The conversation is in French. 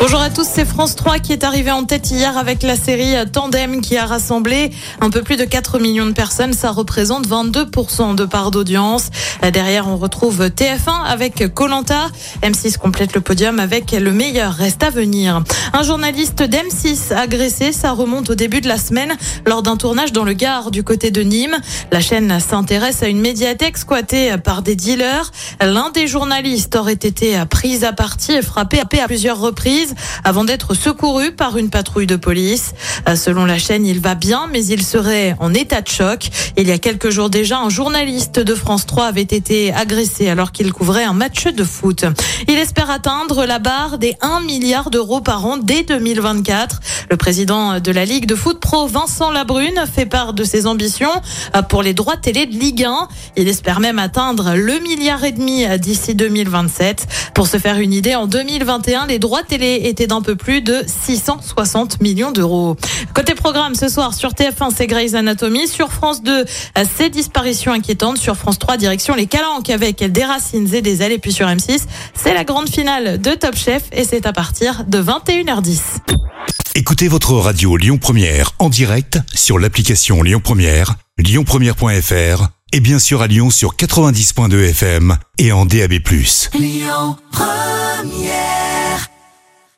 Bonjour à tous, c'est France 3 qui est arrivé en tête hier avec la série Tandem qui a rassemblé un peu plus de 4 millions de personnes. Ça représente 22% de part d'audience. Derrière, on retrouve TF1 avec Colanta. M6 complète le podium avec le meilleur reste à venir. Un journaliste d'M6 agressé, ça remonte au début de la semaine lors d'un tournage dans le Gard du côté de Nîmes. La chaîne s'intéresse à une médiathèque squattée par des dealers. L'un des journalistes aurait été pris à partie et frappé à plusieurs reprises avant d'être secouru par une patrouille de police. Euh, selon la chaîne, il va bien, mais il serait en état de choc. Il y a quelques jours déjà, un journaliste de France 3 avait été agressé alors qu'il couvrait un match de foot. Il espère atteindre la barre des 1 milliard d'euros par an dès 2024. Le président de la Ligue de foot pro, Vincent Labrune, fait part de ses ambitions euh, pour les droits télé de Ligue 1. Il espère même atteindre le milliard et demi d'ici 2027. Pour se faire une idée, en 2021, les droits télé était d'un peu plus de 660 millions d'euros. Côté programme, ce soir sur TF1, c'est Grey's Anatomy. Sur France 2, c'est disparitions inquiétantes. Sur France 3, direction les Calanques avec des racines et des ailes. Et puis sur M6, c'est la grande finale de Top Chef et c'est à partir de 21h10. Écoutez votre radio Lyon Première en direct sur l'application Lyon Première, lyonpremière.fr et bien sûr à Lyon sur 90.2 FM et en DAB+. Lyon Première